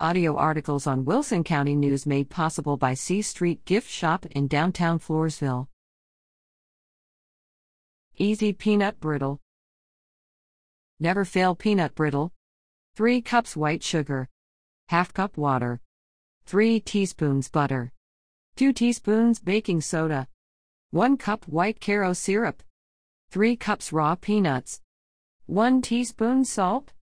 Audio articles on Wilson County News made possible by C Street Gift Shop in downtown Floresville. Easy Peanut Brittle. Never fail peanut brittle. 3 cups white sugar. Half cup water. 3 teaspoons butter. 2 teaspoons baking soda. 1 cup white Karo syrup. 3 cups raw peanuts. 1 teaspoon salt.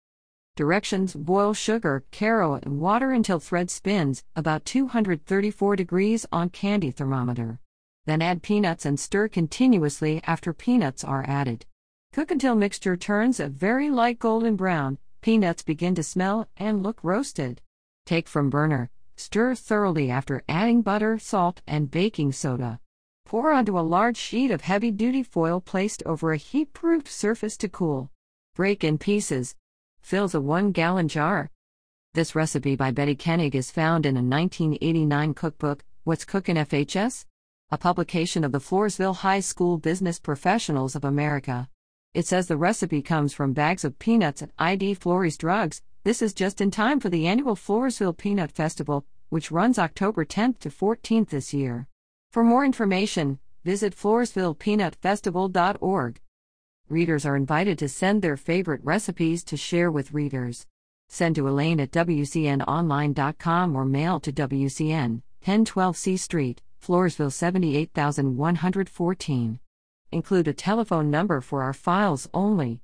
Directions Boil sugar, Karo, and water until thread spins, about 234 degrees on candy thermometer. Then add peanuts and stir continuously after peanuts are added. Cook until mixture turns a very light golden brown, peanuts begin to smell and look roasted. Take from burner, stir thoroughly after adding butter, salt, and baking soda. Pour onto a large sheet of heavy duty foil placed over a heat proof surface to cool. Break in pieces. Fills a 1 gallon jar. This recipe by Betty Koenig is found in a 1989 cookbook, What's Cookin' FHS? A publication of the Floresville High School Business Professionals of America. It says the recipe comes from bags of peanuts at ID Flores Drugs. This is just in time for the annual Floresville Peanut Festival, which runs October 10th to 14th this year. For more information, visit floresvillepeanutfestival.org. Readers are invited to send their favorite recipes to share with readers. Send to Elaine at WCNOnline.com or mail to WCN, 1012 C Street, Floresville 78114. Include a telephone number for our files only.